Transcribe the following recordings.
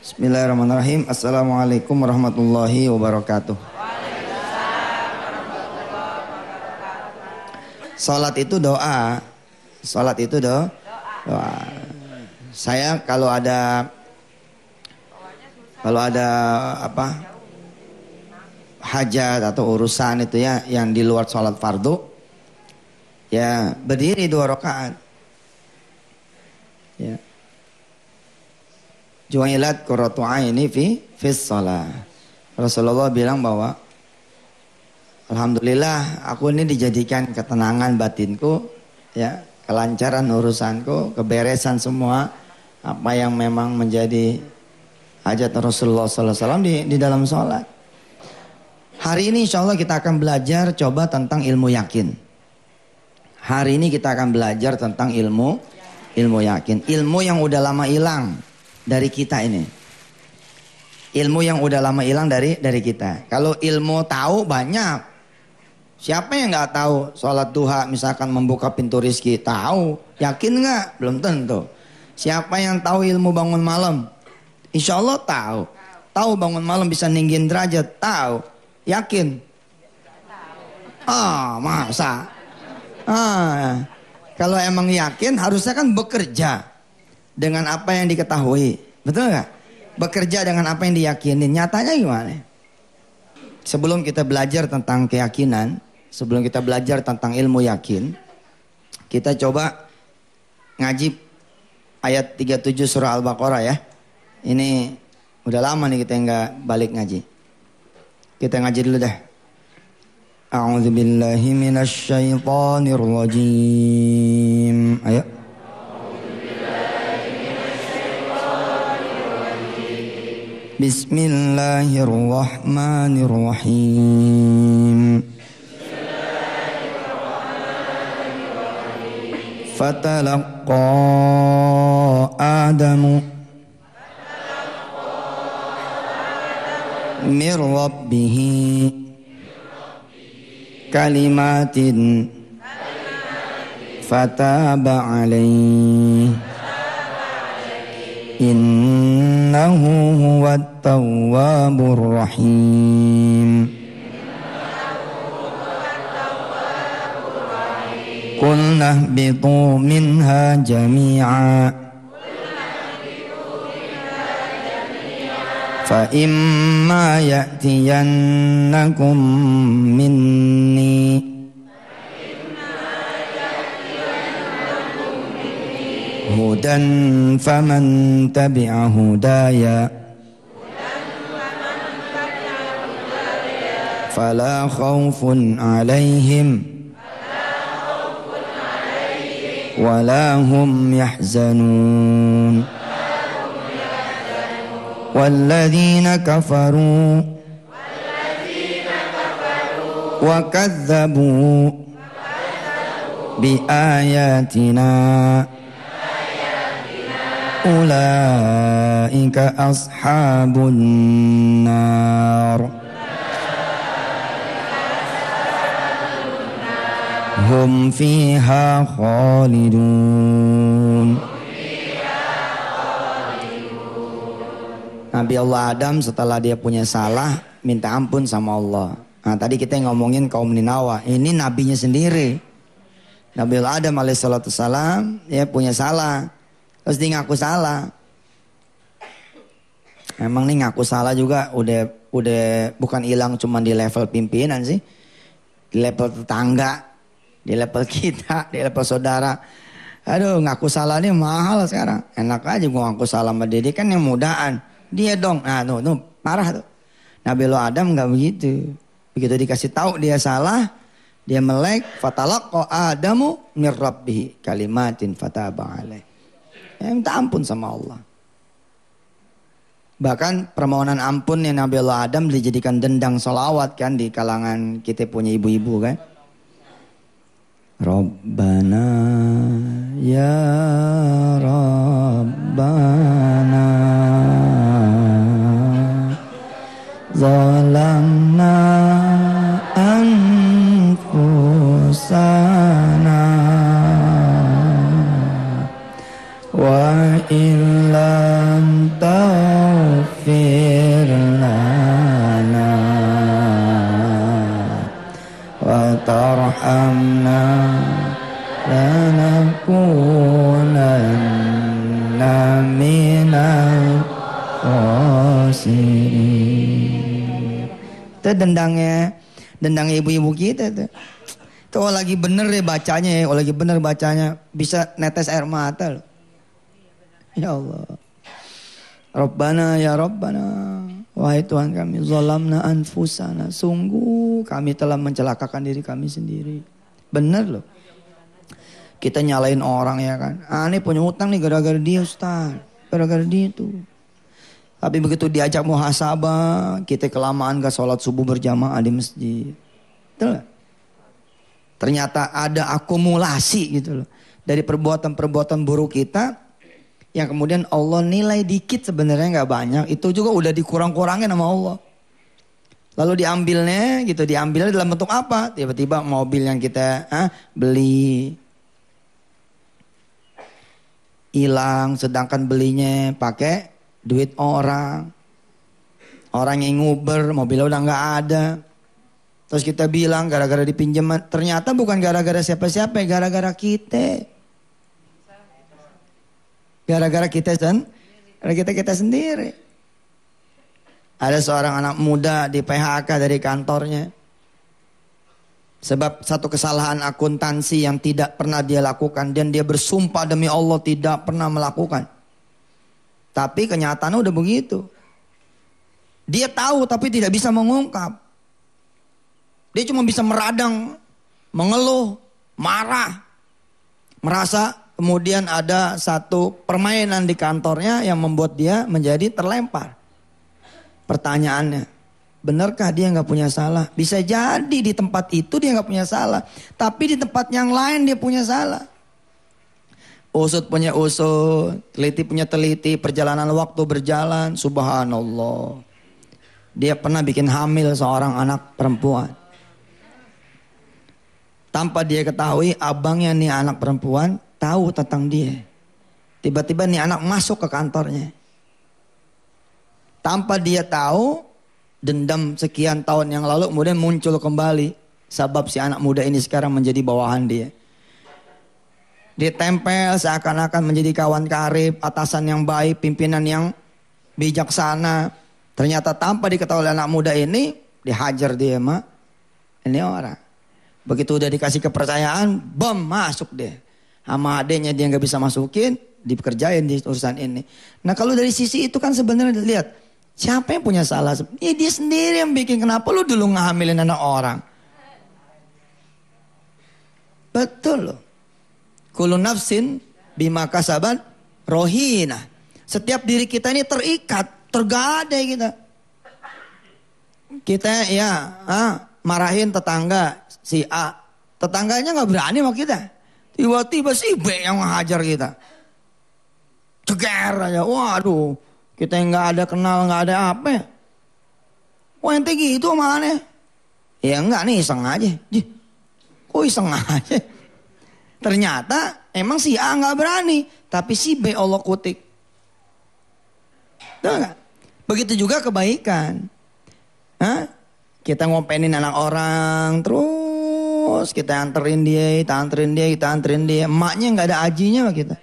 Bismillahirrahmanirrahim. Assalamualaikum warahmatullahi wabarakatuh. Salat itu doa. Salat itu do doa. Saya kalau ada kalau ada apa hajat atau urusan itu ya yang di luar sholat fardu ya berdiri dua rakaat ya Juailat qurratu aini fi fis shalah. Rasulullah bilang bahwa Alhamdulillah aku ini dijadikan ketenangan batinku ya, kelancaran urusanku, keberesan semua apa yang memang menjadi hajat Rasulullah SAW di, di dalam sholat. Hari ini insya Allah kita akan belajar coba tentang ilmu yakin. Hari ini kita akan belajar tentang ilmu ilmu yakin. Ilmu yang udah lama hilang dari kita ini. Ilmu yang udah lama hilang dari dari kita. Kalau ilmu tahu banyak. Siapa yang nggak tahu sholat duha misalkan membuka pintu rizki? Tahu. Yakin nggak? Belum tentu. Siapa yang tahu ilmu bangun malam? Insya Allah tahu. Tahu bangun malam bisa ninggin derajat? Tahu. Yakin? Ah, masa? Ah, kalau emang yakin harusnya kan bekerja dengan apa yang diketahui. Betul nggak? Bekerja dengan apa yang diyakini. Nyatanya gimana? Sebelum kita belajar tentang keyakinan, sebelum kita belajar tentang ilmu yakin, kita coba ngaji ayat 37 surah Al-Baqarah ya. Ini udah lama nih kita nggak balik ngaji. Kita ngaji dulu dah. A'udzu billahi minasyaitonir rajim. Ayo. بسم الله الرحمن الرحيم. فتلقى آدم من ربه كلمات فتاب عليه. إنه هو التواب الرحيم قلنا اهبطوا منها جميعا فإما يأتينكم مني هدى فمن تبع هدايا. فلا خوف عليهم ولا هم يحزنون. والذين كفروا وكذبوا بآياتنا. أولئك أصحاب النار هم فيها خالدون Nabi Allah Adam setelah dia punya salah minta ampun sama Allah. Nah tadi kita ngomongin kaum Ninawa. Ini nabinya sendiri. Nabi Allah Adam alaihissalam ya punya salah. Terus dia ngaku salah. Emang nih ngaku salah juga udah udah bukan hilang cuma di level pimpinan sih. Di level tetangga, di level kita, di level saudara. Aduh ngaku salah nih mahal sekarang. Enak aja gua ngaku salah sama dia, kan yang mudaan. Dia dong. Nah, tuh, tuh parah tuh. Nabi lo Adam nggak begitu. Begitu dikasih tahu dia salah, dia melek, fatalaqqa Adamu mir rabbih kalimatin fataba alaih. Ya, minta ampun sama Allah. Bahkan permohonan ampun yang Nabi Allah Adam dijadikan dendang solawat kan di kalangan kita punya ibu-ibu kan. Rabbana ya Rabbana zalamna anfusana wa illam tahu فاغفر لنا وترحمنا لنكونن من الخاسرين itu dendangnya dendangnya ibu-ibu kita tuh kalau lagi bener deh bacanya ya kalau lagi bener bacanya bisa netes air mata loh ya Allah. Rabbana ya Rabbana. Wahai Tuhan kami Zalamna anfusana. Sungguh kami telah mencelakakan diri kami sendiri. Bener loh. Kita nyalain orang ya kan? Ah ini punya utang nih gara-gara dia Ustaz. Gara-gara dia tuh. Tapi begitu diajak muhasabah Kita kelamaan gak sholat subuh berjamaah di masjid. Betul gak? Ternyata ada akumulasi gitu loh. Dari perbuatan-perbuatan buruk kita yang kemudian Allah nilai dikit sebenarnya nggak banyak. Itu juga udah dikurang-kurangin sama Allah. Lalu diambilnya gitu diambilnya dalam bentuk apa? Tiba-tiba mobil yang kita ah, beli hilang sedangkan belinya pakai duit orang. Orang yang nguber mobilnya udah nggak ada. Terus kita bilang gara-gara dipinjam ternyata bukan gara-gara siapa-siapa gara-gara kita Gara-gara kita kan, gara kita kita sendiri. Ada seorang anak muda di PHK dari kantornya. Sebab satu kesalahan akuntansi yang tidak pernah dia lakukan. Dan dia bersumpah demi Allah tidak pernah melakukan. Tapi kenyataannya udah begitu. Dia tahu tapi tidak bisa mengungkap. Dia cuma bisa meradang, mengeluh, marah. Merasa Kemudian ada satu permainan di kantornya yang membuat dia menjadi terlempar. Pertanyaannya, benarkah dia nggak punya salah? Bisa jadi di tempat itu dia nggak punya salah, tapi di tempat yang lain dia punya salah. Usut punya usut, teliti punya teliti, perjalanan waktu berjalan, subhanallah. Dia pernah bikin hamil seorang anak perempuan. Tanpa dia ketahui abangnya nih anak perempuan tahu tentang dia. Tiba-tiba nih anak masuk ke kantornya. Tanpa dia tahu, dendam sekian tahun yang lalu kemudian muncul kembali. Sebab si anak muda ini sekarang menjadi bawahan dia. Ditempel seakan-akan menjadi kawan karib, atasan yang baik, pimpinan yang bijaksana. Ternyata tanpa diketahui anak muda ini, dihajar dia mah. Ini orang. Begitu udah dikasih kepercayaan, bom masuk deh sama adanya dia nggak bisa masukin, dikerjain di urusan ini. Nah kalau dari sisi itu kan sebenarnya lihat siapa yang punya salah? Ya dia sendiri yang bikin. Kenapa lu dulu ngambilin anak orang? Betul loh. Kulu nafsin bima kasaban rohina. Setiap diri kita ini terikat, tergadai kita. Kita ya ah, marahin tetangga si A. Tetangganya nggak berani sama kita. Tiba-tiba si B yang menghajar kita. Ceger aja. Waduh. Kita nggak ada kenal, nggak ada apa ya. Wah ente gitu mana? Ya enggak nih iseng aja. Jih, kok iseng aja? Ternyata emang si A nggak berani. Tapi si B Allah kutik. Tahu nggak? Begitu juga kebaikan. Hah? Kita ngopenin anak orang terus terus kita anterin dia, kita anterin dia, kita anterin dia. Emaknya nggak ada ajinya sama kita.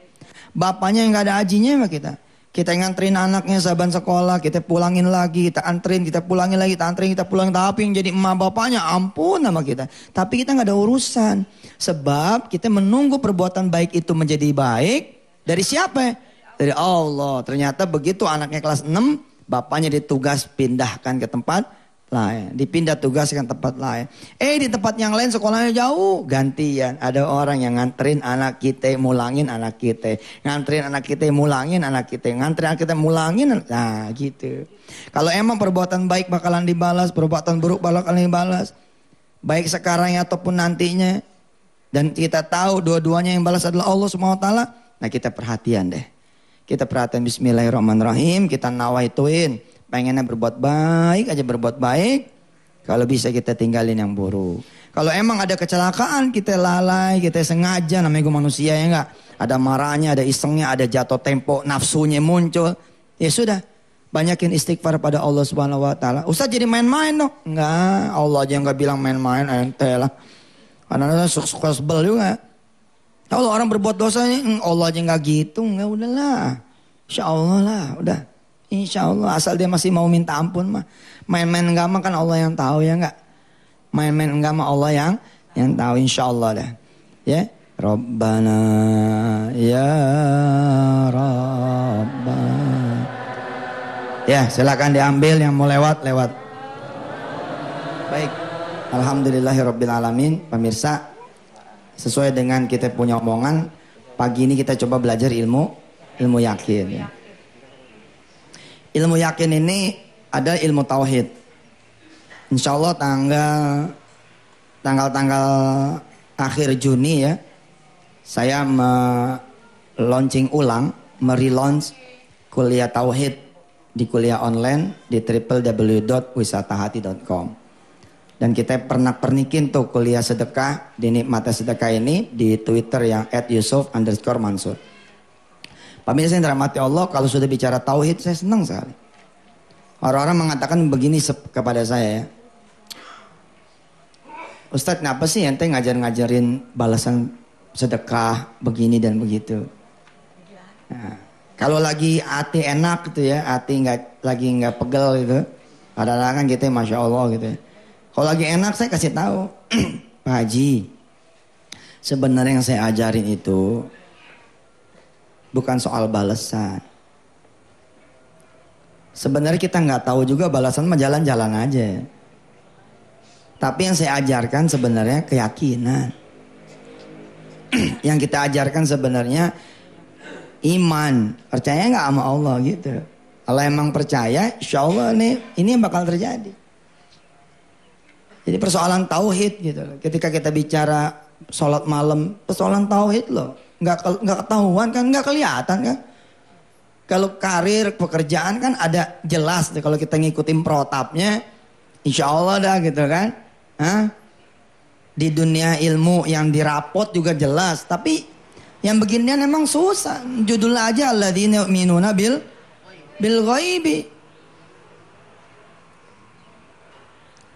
Bapaknya nggak ada ajinya sama kita. Kita nganterin anaknya saban sekolah, kita pulangin lagi, kita anterin, kita pulangin lagi, kita anterin, kita pulangin. Tapi yang jadi emak bapaknya ampun sama kita. Tapi kita nggak ada urusan. Sebab kita menunggu perbuatan baik itu menjadi baik. Dari siapa? Dari Allah. Ternyata begitu anaknya kelas 6, bapaknya ditugas pindahkan ke tempat lain. Dipindah tugas ke tempat lain. Eh di tempat yang lain sekolahnya jauh. Gantian. Ada orang yang nganterin anak kita, mulangin anak kita. Nganterin anak kita, mulangin anak kita. Nganterin anak kita, mulangin. Nah gitu. Kalau emang perbuatan baik bakalan dibalas, perbuatan buruk bakalan dibalas. Baik sekarang ataupun nantinya. Dan kita tahu dua-duanya yang balas adalah Allah SWT. Nah kita perhatian deh. Kita perhatian bismillahirrahmanirrahim. Kita nawaituin pengennya berbuat baik aja berbuat baik. Kalau bisa kita tinggalin yang buruk. Kalau emang ada kecelakaan kita lalai, kita sengaja namanya gue manusia ya enggak. Ada marahnya, ada isengnya, ada jatuh tempo, nafsunya muncul. Ya sudah, Banyakin istighfar pada Allah Subhanahu wa taala. Ustaz jadi main-main dong. Enggak, Allah aja enggak bilang main-main ente lah. Karena suka sebel juga. Kalau orang berbuat dosa ini, Allah aja enggak gitu. Enggak udahlah. Insya Allah lah, udah. Insya Allah asal dia masih mau minta ampun mah. Main-main enggak mah kan Allah yang tahu ya enggak. Main-main enggak mah Allah yang yang tahu insya Allah dah. Ya. Rabbana ya Rabbana. Ya silakan diambil yang mau lewat lewat. Baik. Alhamdulillahirabbil alamin. Pemirsa sesuai dengan kita punya omongan pagi ini kita coba belajar ilmu ilmu yakin ya. Ilmu yakin ini ada ilmu tauhid. Insya Allah tanggal tanggal-tanggal akhir Juni ya, saya launching ulang, merelaunch kuliah tauhid di kuliah online di www.wisatahati.com. Dan kita pernah pernikin tuh kuliah sedekah di nikmati sedekah ini di Twitter yang Yusuf underscore Mansur. Pemirsa yang dirahmati Allah, kalau sudah bicara tauhid saya senang sekali. Orang-orang mengatakan begini kepada saya ya. Ustadz kenapa sih ente ngajar-ngajarin balasan sedekah begini dan begitu. Nah, kalau lagi hati enak gitu ya, hati nggak lagi nggak pegel gitu, kadang-kadang kan gitu ya, masya Allah gitu. Ya. Kalau lagi enak saya kasih tahu, Pak Haji, sebenarnya yang saya ajarin itu bukan soal balasan. Sebenarnya kita nggak tahu juga balasan jalan-jalan aja. Tapi yang saya ajarkan sebenarnya keyakinan. yang kita ajarkan sebenarnya iman. Percaya nggak sama Allah gitu. Kalau emang percaya, insya Allah nih ini yang bakal terjadi. Jadi persoalan tauhid gitu. Ketika kita bicara sholat malam, persoalan tauhid loh. Nggak nggak ketahuan kan, nggak kelihatan kan. Kalau karir pekerjaan kan ada jelas deh kalau kita ngikutin protapnya, insya Allah dah gitu kan. Hah? Di dunia ilmu yang dirapot juga jelas, tapi yang beginian memang susah. Judul aja alladzina yu'minuna bil bil ghaibi.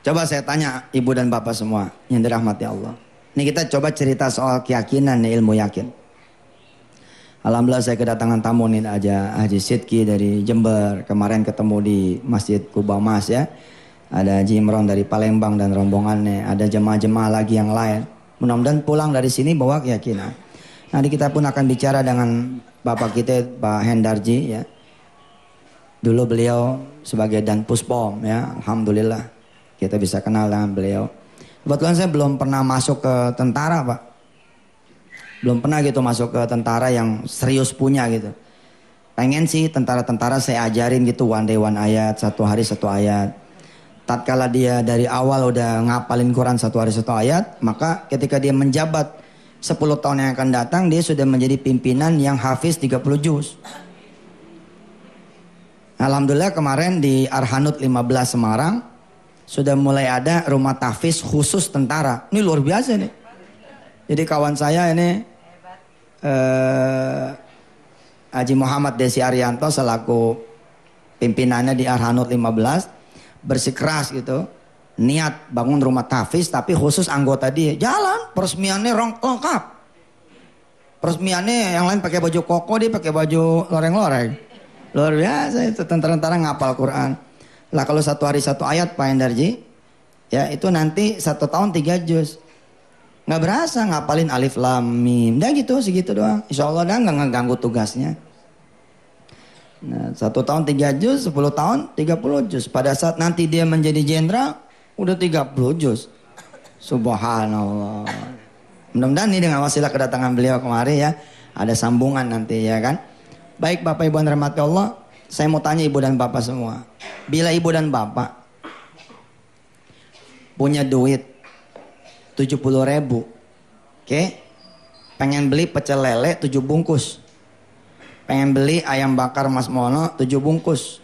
Coba saya tanya ibu dan bapak semua yang dirahmati Allah. Ini kita coba cerita soal keyakinan ilmu yakin. Alhamdulillah saya kedatangan tamu nih aja Haji Sidki dari Jember. Kemarin ketemu di Masjid Kubamas ya. Ada Haji Imron dari Palembang dan rombongannya. Ada jemaah-jemaah lagi yang lain. Mudah-mudahan pulang dari sini bawa keyakinan. Nanti kita pun akan bicara dengan Bapak kita Pak Hendarji ya. Dulu beliau sebagai dan puspom ya. Alhamdulillah kita bisa kenal dengan beliau. Kebetulan saya belum pernah masuk ke tentara Pak. Belum pernah gitu masuk ke tentara yang serius punya gitu. Pengen sih tentara-tentara saya ajarin gitu one day one ayat, satu hari satu ayat. Tatkala dia dari awal udah ngapalin Quran satu hari satu ayat, maka ketika dia menjabat 10 tahun yang akan datang dia sudah menjadi pimpinan yang hafiz 30 juz. Alhamdulillah kemarin di Arhanud 15 Semarang sudah mulai ada rumah tahfiz khusus tentara. Ini luar biasa nih. Jadi kawan saya ini eh, Haji Muhammad Desi Arianto selaku pimpinannya di Arhanud 15 bersikeras gitu niat bangun rumah tahfiz tapi khusus anggota dia jalan peresmiannya rong lengkap. Peresmiannya yang lain pakai baju koko dia pakai baju loreng-loreng. Luar biasa itu tentara-tentara ngapal Quran. Lah kalau satu hari satu ayat Pak Endarji ya itu nanti satu tahun tiga juz nggak berasa ngapalin alif lam mim dah gitu segitu doang insya Allah dah nggak ngeganggu tugasnya Nah, satu tahun tiga juz, sepuluh tahun tiga puluh juz. Pada saat nanti dia menjadi jenderal, Udah 30 juz. Subhanallah. Mudah-mudahan ini dengan wasilah kedatangan beliau kemari ya. Ada sambungan nanti ya kan. Baik Bapak Ibu dan rahmati Allah. Saya mau tanya Ibu dan Bapak semua. Bila Ibu dan Bapak punya duit 70 ribu. Oke. Pengen beli pecel lele 7 bungkus. Pengen beli ayam bakar Mas Mono 7 bungkus.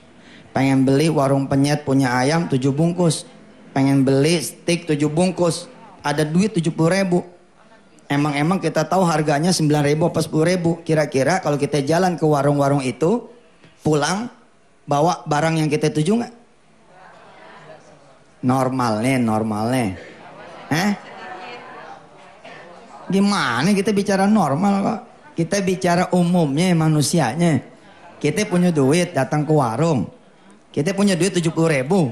Pengen beli warung penyet punya ayam 7 bungkus pengen beli stick 7 bungkus ada duit 70 ribu emang-emang kita tahu harganya 9 ribu apa 10 ribu kira-kira kalau kita jalan ke warung-warung itu pulang bawa barang yang kita tuju nggak? Normalnya, normalnya. Eh? Gimana kita bicara normal kok? Kita bicara umumnya manusianya. Kita punya duit datang ke warung. Kita punya duit 70 ribu.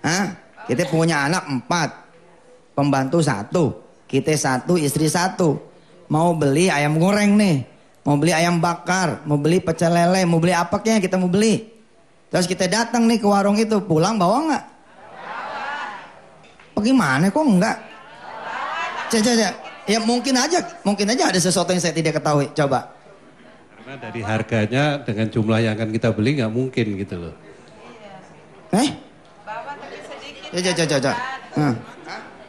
Hah? Kita punya anak empat. Pembantu satu. Kita satu, istri satu. Mau beli ayam goreng nih. Mau beli ayam bakar. Mau beli pecel lele. Mau beli apa kayaknya kita mau beli. Terus kita datang nih ke warung itu. Pulang bawa nggak? Bagaimana kok enggak? Caca, caca. Ya mungkin aja, mungkin aja ada sesuatu yang saya tidak ketahui. Coba. Karena dari harganya dengan jumlah yang akan kita beli nggak mungkin gitu loh. Eh? Ya, caca, caca. Hmm.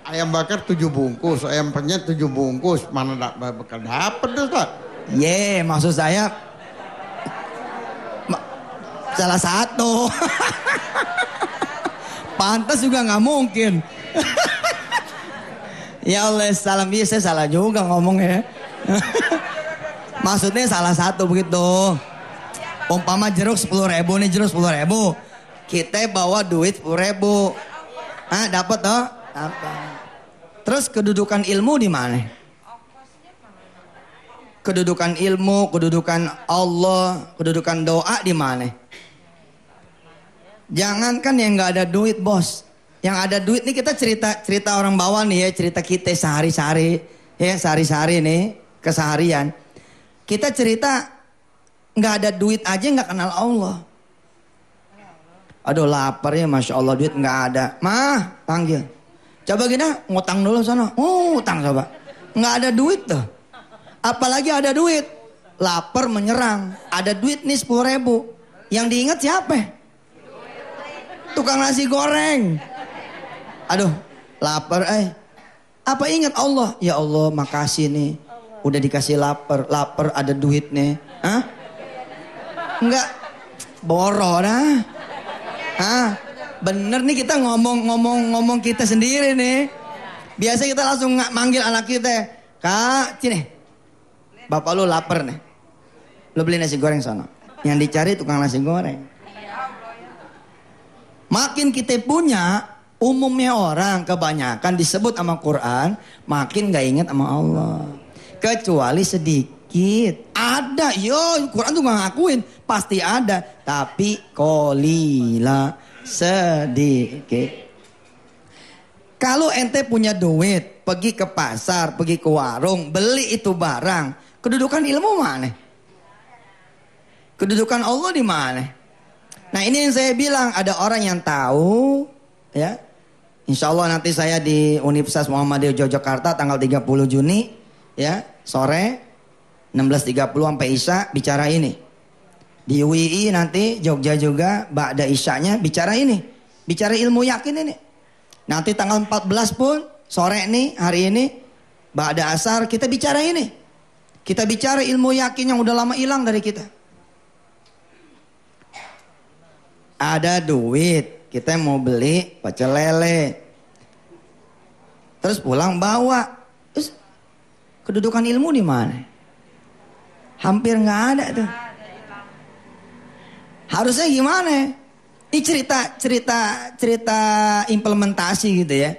Ayam bakar tujuh bungkus, ayam penyet tujuh bungkus. Mana dak bakal dapet tuh, Ustaz? Ye, maksud saya ma- salah satu. Pantas juga nggak mungkin. ya Allah, salam iya saya salah juga ngomongnya. Maksudnya salah satu begitu. Umpama jeruk sepuluh ribu nih jeruk sepuluh ribu. Kita bawa duit sepuluh ribu. Ah dapat toh? Terus kedudukan ilmu di mana? kedudukan ilmu, kedudukan Allah, kedudukan doa di mana? Jangankan yang nggak ada duit bos, yang ada duit nih kita cerita cerita orang bawah nih ya cerita kita sehari-hari ya sehari-hari nih keseharian. Kita cerita nggak ada duit aja nggak kenal Allah. Aduh lapar ya masya Allah duit nggak ada. Mah panggil. Coba gini ngutang dulu sana. Oh utang coba. Nggak ada duit tuh. Apalagi ada duit. Lapar menyerang. Ada duit nih 10 ribu. Yang diingat siapa? Tukang nasi goreng. Aduh, lapar eh. Apa ingat Allah? Ya Allah, makasih nih. Udah dikasih lapar, lapar ada duit nih. Hah? Enggak boro dah. Hah? Bener nih kita ngomong-ngomong-ngomong kita sendiri nih. Biasa kita langsung nga- manggil anak kita. Kak, sini. Bapak lu lapar nih. Lu beli nasi goreng sana. Yang dicari tukang nasi goreng. Makin kita punya, umumnya orang kebanyakan disebut sama Quran, makin gak ingat sama Allah. Kecuali sedikit. Ada, yo Quran tuh gak ngakuin. Pasti ada. Tapi kolila sedikit. Kalau ente punya duit, pergi ke pasar, pergi ke warung, beli itu barang, kedudukan ilmu mana? Kedudukan Allah di mana? Nah ini yang saya bilang, ada orang yang tahu, ya. Insya Allah nanti saya di Universitas Muhammadiyah Yogyakarta tanggal 30 Juni, ya, sore 16.30 sampai Isya bicara ini. Di UII nanti Jogja juga, Ba'da Isyanya bicara ini. Bicara ilmu yakin ini. Nanti tanggal 14 pun sore nih hari ini Ba'da Asar kita bicara ini. Kita bicara ilmu yakin yang udah lama hilang dari kita. Ada duit, kita mau beli pecel lele. Terus pulang bawa. Terus kedudukan ilmu di mana? Hampir nggak ada tuh. Harusnya gimana? Ini cerita cerita cerita implementasi gitu ya.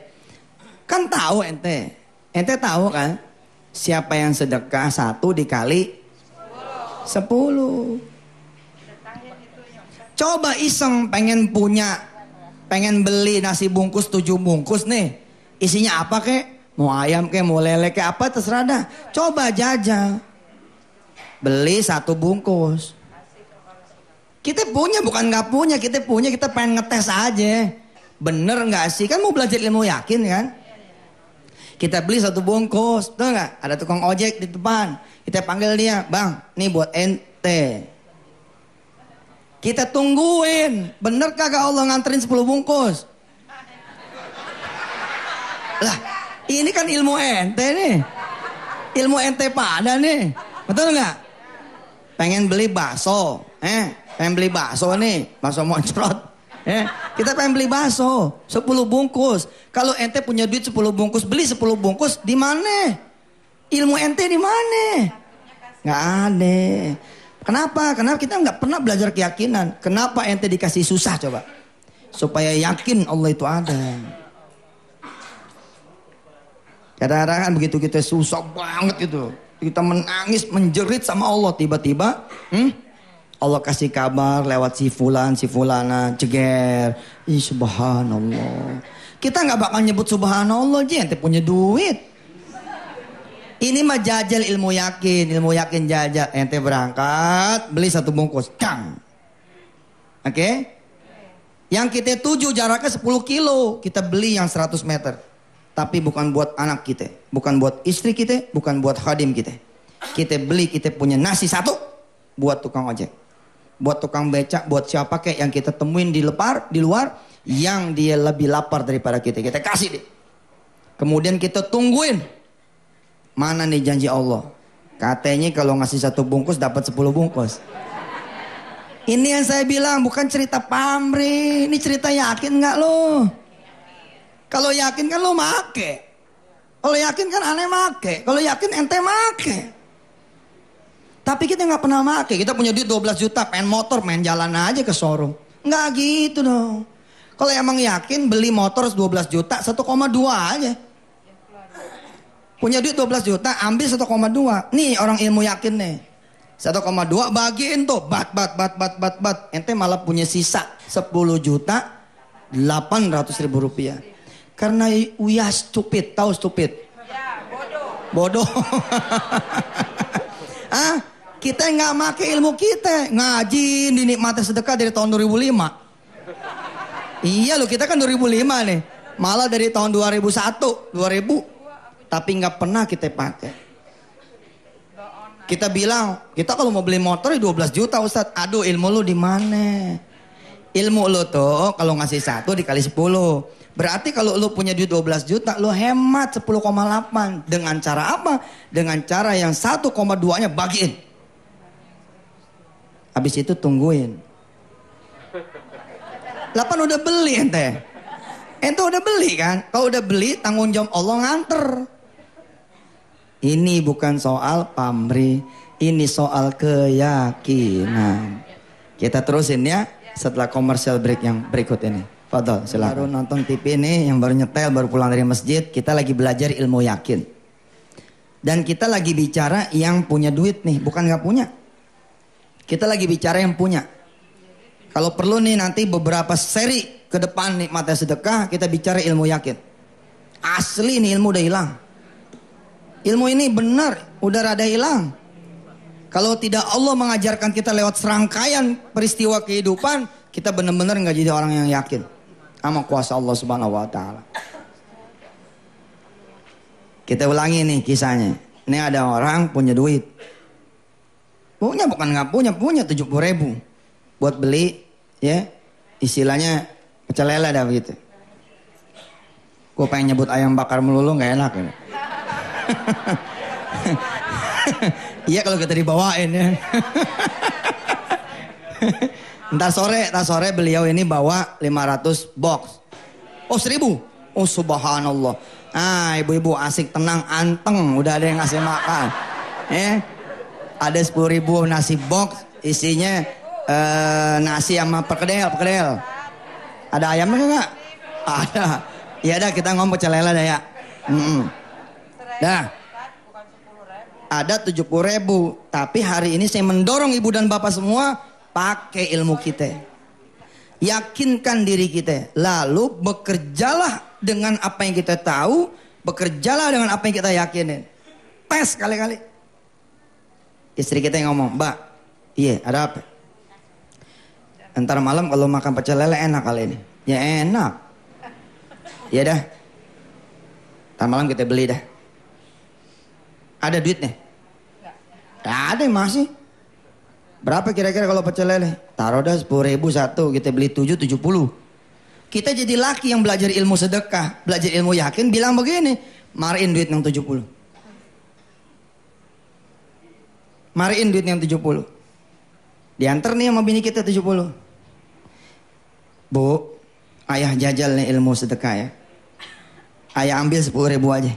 Kan tahu ente. Ente tahu kan? Siapa yang sedekah satu dikali sepuluh. Coba iseng pengen punya, pengen beli nasi bungkus tujuh bungkus nih. Isinya apa kek? Mau ayam kek, mau lele kek, apa terserah dah. Coba jajal. Beli satu bungkus. Kita punya bukan nggak punya, kita punya kita pengen ngetes aja. Bener nggak sih? Kan mau belajar ilmu yakin kan? Kita beli satu bungkus, tuh nggak? Ada tukang ojek di depan. Kita panggil dia, bang, nih buat ente. Kita tungguin, bener kagak Allah nganterin 10 bungkus? Lah, ini kan ilmu ente nih. Ilmu ente pada nih. Betul nggak? Pengen beli bakso, eh, pengen beli bakso nih, bakso moncrot. Eh, kita pengen beli bakso, 10 bungkus. Kalau ente punya duit 10 bungkus, beli 10 bungkus di mana? Ilmu ente di mana? Nggak ada. Kenapa? Kenapa kita nggak pernah belajar keyakinan. Kenapa ente dikasih susah coba? Supaya yakin Allah itu ada. Kadang-kadang kan begitu kita susah banget itu. Kita menangis, menjerit sama Allah. Tiba-tiba, hmm, Allah kasih kabar lewat si fulan, si fulana, jeger. Ih subhanallah. Kita nggak bakal nyebut subhanallah aja, ente punya duit. Ini mah jajal ilmu yakin, ilmu yakin jajal. Ente berangkat, beli satu bungkus, kang. Oke? Okay? Yang kita tuju jaraknya 10 kilo, kita beli yang 100 meter. Tapi bukan buat anak kita, bukan buat istri kita, bukan buat khadim kita. Kita beli, kita punya nasi satu buat tukang ojek. Buat tukang becak, buat siapa kek yang kita temuin di lepar, di luar, yang dia lebih lapar daripada kita. Kita kasih deh. Kemudian kita tungguin. Mana nih janji Allah? Katanya kalau ngasih satu bungkus dapat sepuluh bungkus. Ini yang saya bilang bukan cerita pamri, ini cerita yakin nggak lo? Kalau yakin kan lo make. Kalau yakin kan aneh make. Kalau yakin ente make. Tapi kita nggak pernah make. Kita punya duit 12 juta, main motor, main jalan aja ke showroom. Nggak gitu dong. Kalau emang yakin beli motor 12 juta, 1,2 aja. Punya duit 12 juta, ambil 1,2. Nih orang ilmu yakin nih. 1,2 bagiin tuh, bat, bat, bat, bat, bat, bat. Ente malah punya sisa 10 juta, 800 ribu rupiah. Karena we are stupid, tahu stupid? Ya, bodoh. Bodoh. ah, kita nggak make ilmu kita, ngaji dinikmati sedekah dari tahun 2005. iya loh, kita kan 2005 nih. Malah dari tahun 2001, 2000. Tapi nggak pernah kita pakai. Kita bilang, kita kalau mau beli motor 12 ya juta Ustaz. Aduh ilmu lu di mana? Ilmu lu tuh kalau ngasih satu dikali 10. Berarti kalau lu punya duit 12 juta, lu hemat 10,8. Dengan cara apa? Dengan cara yang 1,2-nya bagiin. Habis itu tungguin. 8 udah beli ente. Ente udah beli kan? Kalau udah beli, tanggung jawab Allah nganter. Ini bukan soal pamri, ini soal keyakinan. Kita terusin ya setelah komersial break yang berikut ini. Fadol, silakan. Baru nonton TV ini yang baru nyetel, baru pulang dari masjid, kita lagi belajar ilmu yakin. Dan kita lagi bicara yang punya duit nih, bukan nggak punya. Kita lagi bicara yang punya. Kalau perlu nih nanti beberapa seri ke depan nih mata sedekah, kita bicara ilmu yakin. Asli nih ilmu udah hilang. Ilmu ini benar, udah rada hilang. Kalau tidak Allah mengajarkan kita lewat serangkaian peristiwa kehidupan, kita benar-benar nggak jadi orang yang yakin sama kuasa Allah Subhanahu wa taala. Kita ulangi nih kisahnya. Ini ada orang punya duit. Punya bukan nggak punya, punya 70 ribu. Buat beli ya istilahnya pecel lele dah begitu. Gue pengen nyebut ayam bakar melulu nggak enak ya. iya kalau kita dibawain ya. Ntar sore, ntar sore beliau ini bawa 500 box. Oh seribu? Oh subhanallah. Ah ibu-ibu asik tenang anteng. Udah ada yang ngasih makan. Eh, ada 10 ribu nasi box. Isinya uh, nasi sama perkedel, perkedel. Ada ayamnya enggak? Ada. Ya dah kita ngomong pecel lele dah ya. Mm -mm. Dah. Ada 70 ribu. Tapi hari ini saya mendorong ibu dan bapak semua pakai ilmu kita. Yakinkan diri kita. Lalu bekerjalah dengan apa yang kita tahu, bekerjalah dengan apa yang kita yakinin. Tes kali-kali. Istri kita yang ngomong, Mbak, iya ada apa? Entar malam kalau makan pecel lele enak kali ini. Ya enak. Iya dah. Entar malam kita beli dah. Ada duitnya? Ada masih. Berapa kira-kira kalau pecel lele? Taruh dah 10 ribu satu, kita beli 7, 70. Kita jadi laki yang belajar ilmu sedekah, belajar ilmu yakin, bilang begini, mariin duit yang 70. Mariin duit yang 70. Diantar nih sama bini kita 70. Bu, ayah jajal nih ilmu sedekah ya. Ayah ambil 10 ribu aja.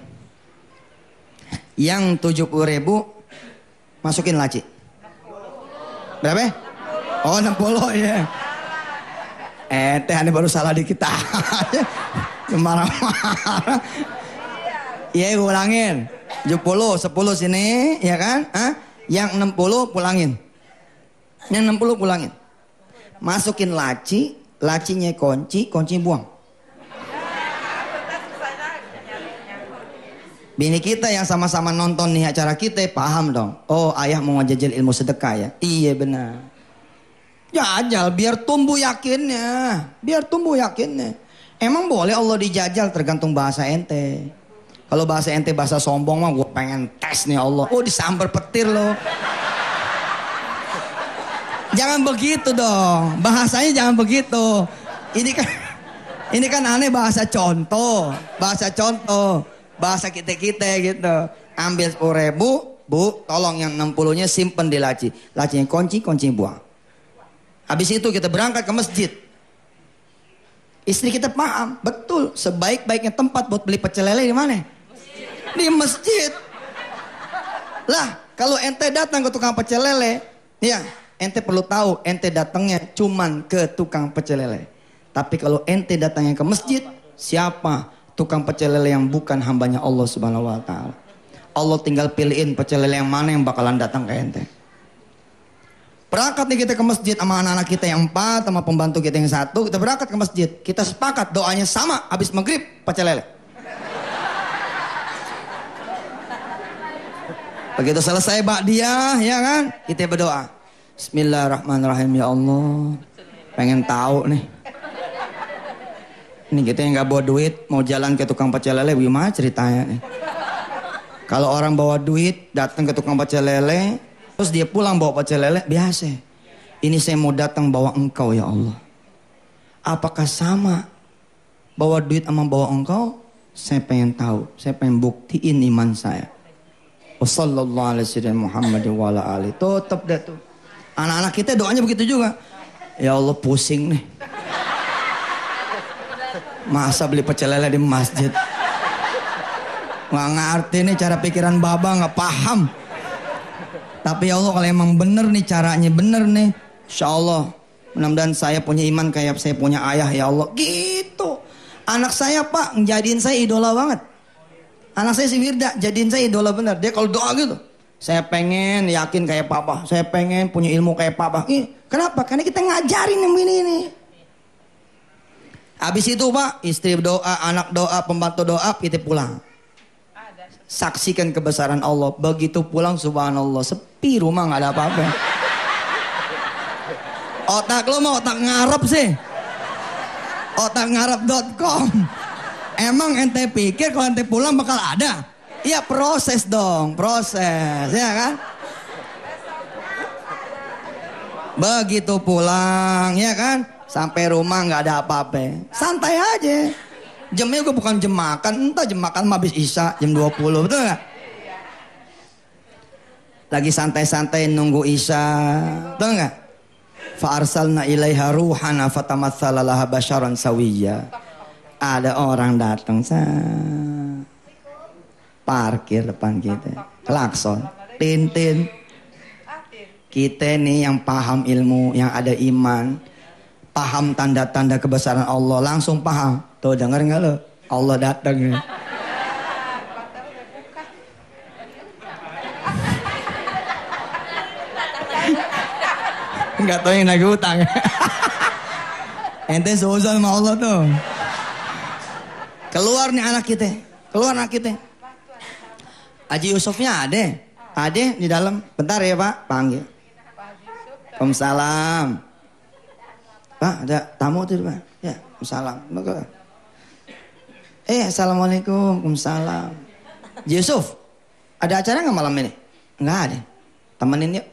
Yang 70 ribu masukin laci. Berapa? Oh 60 ya. Eh teh aneh baru salah dikit aja. Marah-marah. Iya gue ulangin. 70, 10 sini ya kan? Hah? Yang 60 pulangin. Yang 60 pulangin. Masukin laci, lacinya kunci, kunci buang. Bini kita yang sama-sama nonton nih acara kita paham dong. Oh ayah mau ngajajal ilmu sedekah ya? Iya benar. Jajal biar tumbuh yakinnya. Biar tumbuh yakinnya. Emang boleh Allah dijajal tergantung bahasa ente. Kalau bahasa ente bahasa sombong mah gue pengen tes nih Allah. Oh disambar petir loh. jangan begitu dong. Bahasanya jangan begitu. Ini kan ini kan aneh bahasa contoh. Bahasa contoh bahasa kita-kita gitu. Ambil 10 ribu, bu, tolong yang 60-nya simpen di laci. Lacinya kunci, kunci buang. Habis itu kita berangkat ke masjid. Istri kita paham, betul. Sebaik-baiknya tempat buat beli pecel lele di mana? Di masjid. Lah, kalau ente datang ke tukang pecel lele, ya, ente perlu tahu, ente datangnya cuman ke tukang pecel lele. Tapi kalau ente datangnya ke masjid, siapa tukang pecel lele yang bukan hambanya Allah Subhanahu wa taala. Allah tinggal pilihin pecel lele yang mana yang bakalan datang ke ente. Berangkat nih kita ke masjid sama anak-anak kita yang empat, sama pembantu kita yang satu, kita berangkat ke masjid. Kita sepakat doanya sama, habis maghrib pecel lele. Begitu selesai bak dia, ya kan? Kita berdoa. Bismillahirrahmanirrahim ya Allah. Pengen tahu nih ini kita yang nggak bawa duit mau jalan ke tukang pecel lele gimana ceritanya nih? Kalau orang bawa duit datang ke tukang pecel lele terus dia pulang bawa pecel lele biasa. Ini saya mau datang bawa engkau ya Allah. Apakah sama bawa duit sama bawa engkau? Saya pengen tahu, saya pengen buktiin iman saya. Wassalamualaikum warahmatullahi wabarakatuh. Tutup dah tuh. Anak-anak kita doanya begitu juga. Ya Allah pusing nih. Masa beli pecel lele di masjid? Nggak ngerti nih cara pikiran baba nggak paham. Tapi ya Allah kalau emang bener nih caranya bener nih, Insya Allah mudah-mudahan saya punya iman kayak saya punya ayah ya Allah. Gitu. Anak saya pak jadiin saya idola banget. Anak saya si Wirda jadiin saya idola bener. Dia kalau doa gitu. Saya pengen yakin kayak papa. Saya pengen punya ilmu kayak papa. Ih, kenapa? Karena kita ngajarin yang ini nih. Habis itu pak, istri doa, anak doa, pembantu doa, kita pulang. Saksikan kebesaran Allah. Begitu pulang subhanallah, sepi rumah nggak ada apa-apa. Otak lo mau otak ngarep sih. Otak ngarep.com. Emang ente pikir kalau ente pulang bakal ada? Iya proses dong, proses, ya kan? Begitu pulang, ya kan? Sampai rumah nggak ada apa-apa. Santai aja. Jamnya gue bukan jam makan, entah jam makan habis Isya jam 20, betul nggak? Lagi santai-santai nunggu Isya, betul nggak? Fa'arsalna ilaiha ruhana fatamatsala laha basyaran sawiyya. Ada orang datang sa parkir depan kita. Klakson, tintin. Kita nih yang paham ilmu, yang ada iman, paham tanda-tanda kebesaran Allah. Langsung paham. Tuh dengar nggak lo Allah datang. Ya. nggak tahu yang nagih utang ente seuzon sama Allah tuh. Keluar nih anak kita. Keluar anak kita. Haji Yusufnya ada. Ada di dalam. Bentar ya pak. Panggil. Waalaikumsalam Pak, ada tamu tuh, Pak. Ya, salam. Maka. Eh, assalamualaikum, Waalaikumsalam. Yusuf, ada acara nggak malam ini? Nggak ada. Temenin yuk.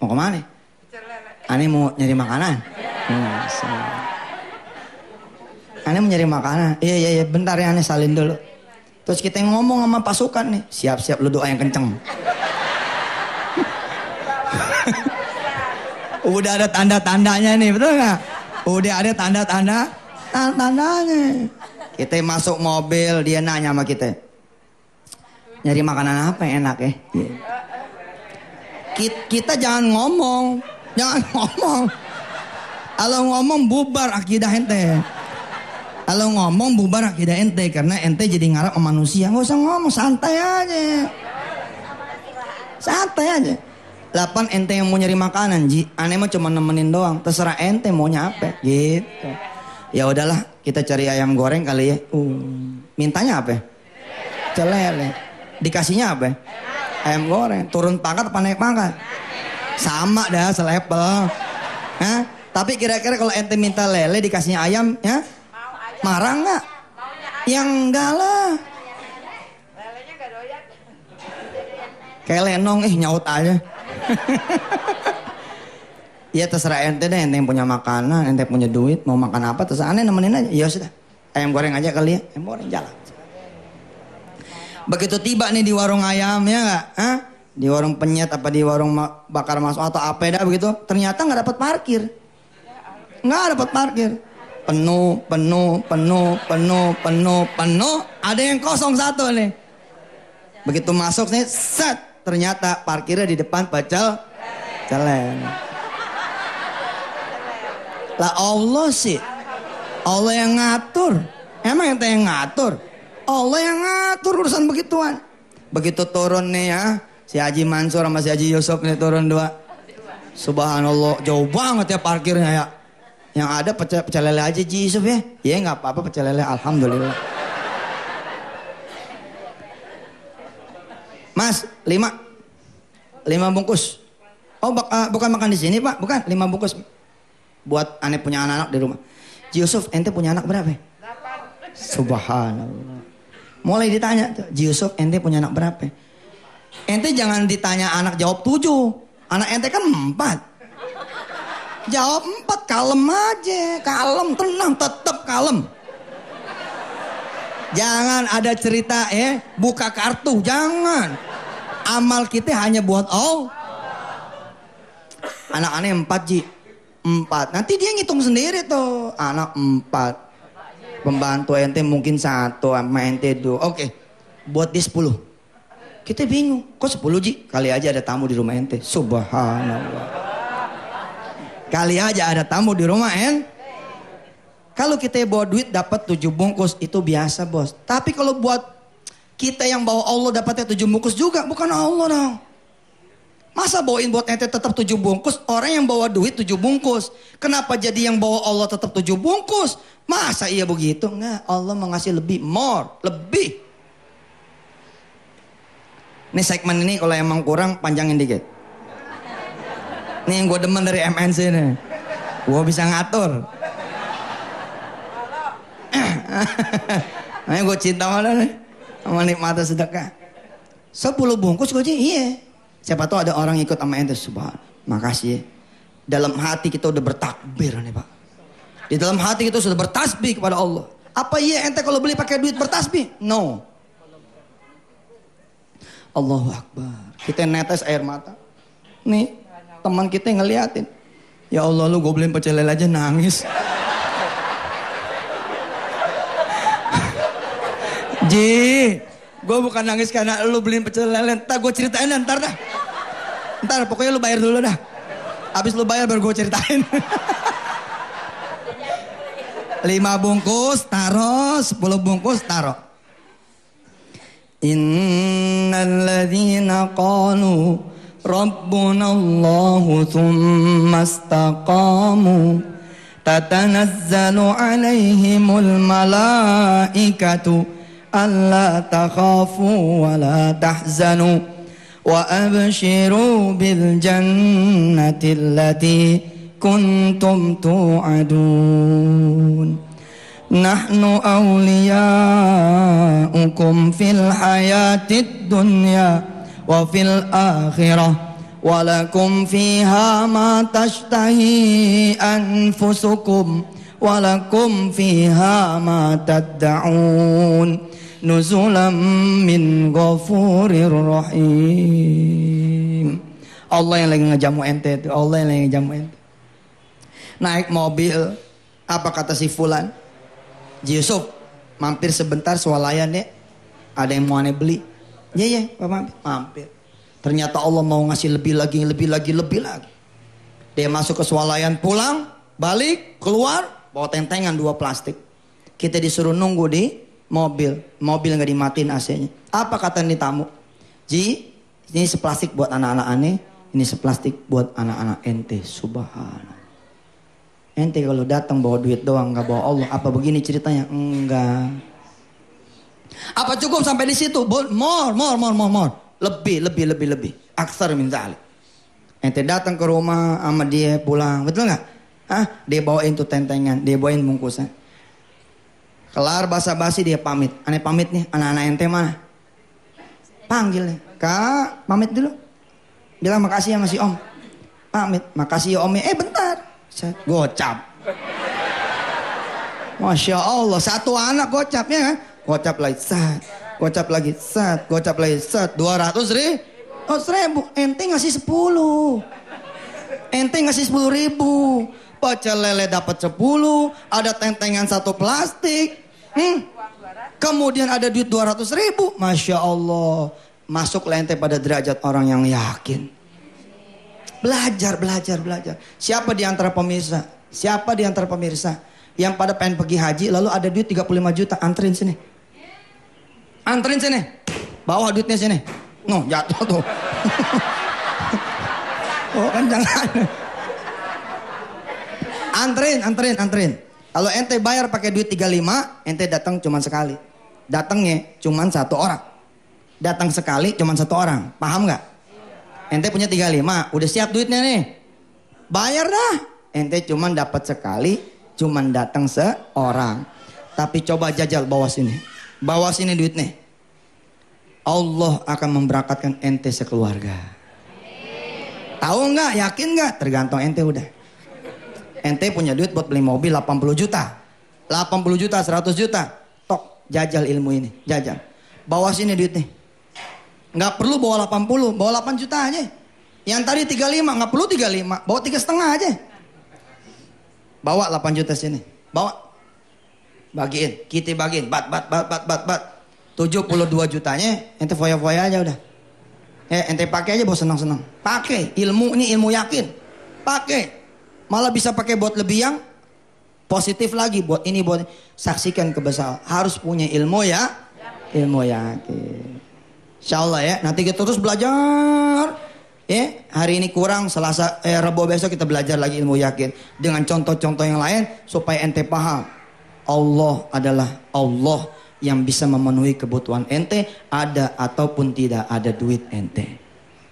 Mau ke mana? Ani mau nyari makanan. Ani mau nyari makanan. Iya, iya, iya. Bentar ya, Ani salin dulu. Terus kita ngomong sama pasukan nih. Siap-siap lu doa yang kenceng. Udah ada tanda-tandanya nih, betul nggak? Udah ada tanda-tanda, tanda-tandanya. Kita masuk mobil, dia nanya sama kita. Nyari makanan apa yang enak ya? Yeah. Kita, kita jangan ngomong. Jangan ngomong. Kalau ngomong bubar akidah ente. Kalau ngomong bubar akidah ente karena ente jadi ngarap manusia. Nggak usah ngomong, santai aja. Santai aja. Lapan ente yang mau nyari makanan, Ji. Aneh mah cuma nemenin doang. Terserah ente maunya apa. Gitu. Ya udahlah, kita cari ayam goreng kali ya. Uh, mintanya apa? Celele. Dikasihnya apa? Ayam goreng. Turun pangkat apa naik pangkat? Sama dah, selepel. Hah? Tapi kira-kira kalau ente minta lele dikasihnya ayam, ya? Marah nggak? Yang enggak lah. Kayak lenong, eh nyaut aja. ya terserah ente deh, ente yang punya makanan, ente punya duit, mau makan apa terserah aneh nemenin aja. Ya sudah, ayam goreng aja kali ya, ayam goreng jalan. Begitu tiba nih di warung ayam ya nggak? Hah? Di warung penyet apa di warung bakar masuk atau apa dah begitu? Ternyata nggak dapat parkir. Nggak dapat parkir. Penuh, penuh, penuh, penuh, penuh, penuh. Ada yang kosong satu nih. Begitu masuk nih, set. Ternyata parkirnya di depan pecel celen. Lah Allah sih. Allah yang ngatur. Emang ente yang ngatur? Allah yang ngatur urusan begituan. Begitu turun nih ya, si Haji Mansur sama si Haji Yusuf nih turun dua. Subhanallah, jauh banget ya parkirnya ya. Yang ada pecel, pecel lele aja Ji Yusuf ya. Ya nggak apa-apa pecel lele, alhamdulillah. Mas, lima. Lima bungkus. Oh, bak- ah, bukan makan di sini pak, bukan. Lima bungkus. Buat aneh punya anak-anak di rumah. Yusuf, ente punya anak berapa? Subhanallah. Mulai ditanya Yusuf, ente punya anak berapa? Ente jangan ditanya anak jawab tujuh. Anak ente kan empat. Jawab empat, kalem aja. Kalem, tenang, tetap kalem. Jangan ada cerita ya, buka kartu, jangan. Amal kita hanya buat oh. Anak aneh empat ji, empat. Nanti dia ngitung sendiri tuh, anak empat. Pembantu ente mungkin satu, sama ente dua. Oke, buat dia sepuluh. Kita bingung, kok sepuluh ji? Kali aja ada tamu di rumah ente. Subhanallah. Kali aja ada tamu di rumah ente. Kalau kita bawa duit dapat tujuh bungkus itu biasa bos. Tapi kalau buat kita yang bawa Allah dapatnya tujuh bungkus juga bukan Allah dong. Masa bawain buat ente tetap tujuh bungkus, orang yang bawa duit tujuh bungkus. Kenapa jadi yang bawa Allah tetap tujuh bungkus? Masa iya begitu? Enggak, Allah mau lebih, more, lebih. Ini segmen ini kalau emang kurang panjangin dikit. Ini yang gue demen dari MNC nih. Gue bisa ngatur. Makanya gue cinta mana nih. Sama nikmatan sedekah. Sepuluh bungkus gue aja, iya. Siapa tahu ada orang ikut sama ente. Subhan. Makasih ya. Dalam hati kita udah bertakbir nih pak. Di dalam hati kita sudah bertasbih kepada Allah. Apa iya ente kalau beli pakai duit bertasbih? No. Allahu Akbar. Kita netes air mata. Nih, teman kita ngeliatin. Ya Allah lu gue beliin pecel lele aja nangis. Ji, gue bukan nangis karena lu beliin pecel lele. Ntar gue ceritain dah, ntar dah. Ntar pokoknya lu bayar dulu dah. Habis lu bayar baru gue ceritain. Lima bungkus taruh, sepuluh bungkus taruh. Innalladzina qalu Rabbuna Allahu thumma istaqamu tatanazzalu alaihimul malaikatu ألا تخافوا ولا تحزنوا وأبشروا بالجنة التي كنتم توعدون. نحن أولياؤكم في الحياة الدنيا وفي الآخرة ولكم فيها ما تشتهي أنفسكم ولكم فيها ما تدعون. nuzulam min ghafurir rahim. Allah yang lagi ngejamu ente itu, Allah yang lagi ngejamu ente. Naik mobil, apa kata si Fulan? Yusuf, mampir sebentar swalayan ya. Ada yang mau aneh beli. Ya ya, apa mampir. mampir. Ternyata Allah mau ngasih lebih lagi, lebih lagi, lebih lagi. Dia masuk ke swalayan, pulang, balik, keluar, bawa tentengan dua plastik. Kita disuruh nunggu di mobil. Mobil nggak dimatiin AC-nya. Apa kata ini tamu? Ji, ini seplastik buat anak-anak aneh. Ini seplastik buat anak-anak ente. Subhanallah. Ente kalau datang bawa duit doang, nggak bawa Allah. Apa begini ceritanya? Enggak. Apa cukup sampai di situ? More, more, more, more, more. Lebih, lebih, lebih, lebih. Aksar min zalik. Ente datang ke rumah sama dia pulang, betul nggak? Ah, dia bawain tuh tentengan, dia bawain bungkusan. Kelar basa-basi dia pamit. Aneh pamit nih, anak-anak ente mana? Panggil nih, kak, pamit dulu. Bilang makasih ya masih om. Pamit, makasih ya om. Eh bentar, Set, gocap. Masya Allah, satu anak gocapnya kan? Gocap lagi, sat. Gocap lagi, sat. Gocap lagi, sat. 200 ribu. Oh seribu, ente ngasih sepuluh. Ente ngasih sepuluh ribu. Pecel lele dapat sepuluh. Ada tentengan satu plastik. Hmm. Kemudian ada duit dua ratus ribu. Masya Allah. Masuk ente pada derajat orang yang yakin. Belajar, belajar, belajar. Siapa di antara pemirsa? Siapa di antara pemirsa? Yang pada pengen pergi haji lalu ada duit 35 juta. Anterin sini. Anterin sini. Bawa duitnya sini. No, jatuh tuh. oh kan jangan. Antrin, antrin, antrin. Kalau ente bayar pakai duit 35, ente datang cuma sekali. Datangnya cuma satu orang. Datang sekali cuma satu orang. Paham nggak? Ente punya 35, udah siap duitnya nih. Bayar dah. Ente cuma dapat sekali, cuma datang seorang. Tapi coba jajal bawa sini. Bawa sini duitnya. Allah akan memberangkatkan ente sekeluarga. Tahu nggak? Yakin nggak? Tergantung ente udah. Ente punya duit buat beli mobil 80 juta. 80 juta, 100 juta. Tok, jajal ilmu ini. Jajal. Bawa sini duit nih. Nggak perlu bawa 80, bawa 8 juta aja. Yang tadi 35, nggak perlu 35. Bawa tiga setengah aja. Bawa 8 juta sini. Bawa. Bagiin, kita bagiin. Bat, bat, bat, bat, bat, bat. 72 jutanya ente foya-foya aja udah. Eh ente pakai aja bos senang-senang. Pakai ilmu ini ilmu yakin. Pakai. Malah bisa pakai buat lebih yang positif lagi buat ini buat saksikan kebesaran. Harus punya ilmu ya. Ilmu yakin. Insya Allah ya. Nanti kita terus belajar. Ya, hari ini kurang, Selasa, eh, Rabu besok kita belajar lagi ilmu yakin dengan contoh-contoh yang lain supaya ente paham. Allah adalah Allah yang bisa memenuhi kebutuhan ente ada ataupun tidak ada duit ente.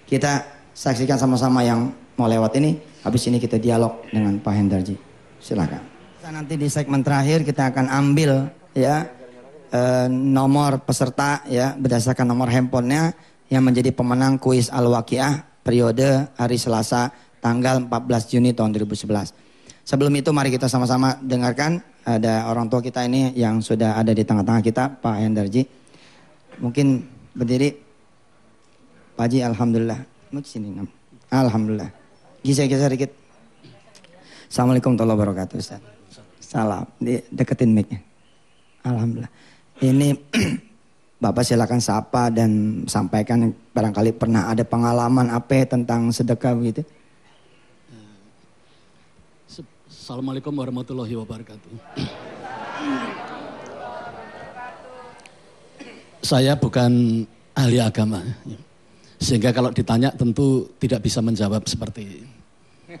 Kita saksikan sama-sama yang mau lewat ini. Habis ini kita dialog dengan Pak Hendarji. Silakan. Nanti di segmen terakhir kita akan ambil ya eh, nomor peserta ya berdasarkan nomor handphonenya yang menjadi pemenang kuis Al-Waqiah periode hari Selasa tanggal 14 Juni tahun 2011. Sebelum itu mari kita sama-sama dengarkan ada orang tua kita ini yang sudah ada di tengah-tengah kita, Pak Hendarji. Mungkin berdiri. Pak Haji, Alhamdulillah. Alhamdulillah. Geser-geser dikit. Assalamualaikum warahmatullahi wabarakatuh. Ustaz. Salam. Di, deketin mic-nya. Alhamdulillah. Ini Bapak silakan sapa dan sampaikan barangkali pernah ada pengalaman apa tentang sedekah begitu. Assalamualaikum warahmatullahi wabarakatuh. Saya bukan ahli agama. Sehingga kalau ditanya tentu tidak bisa menjawab seperti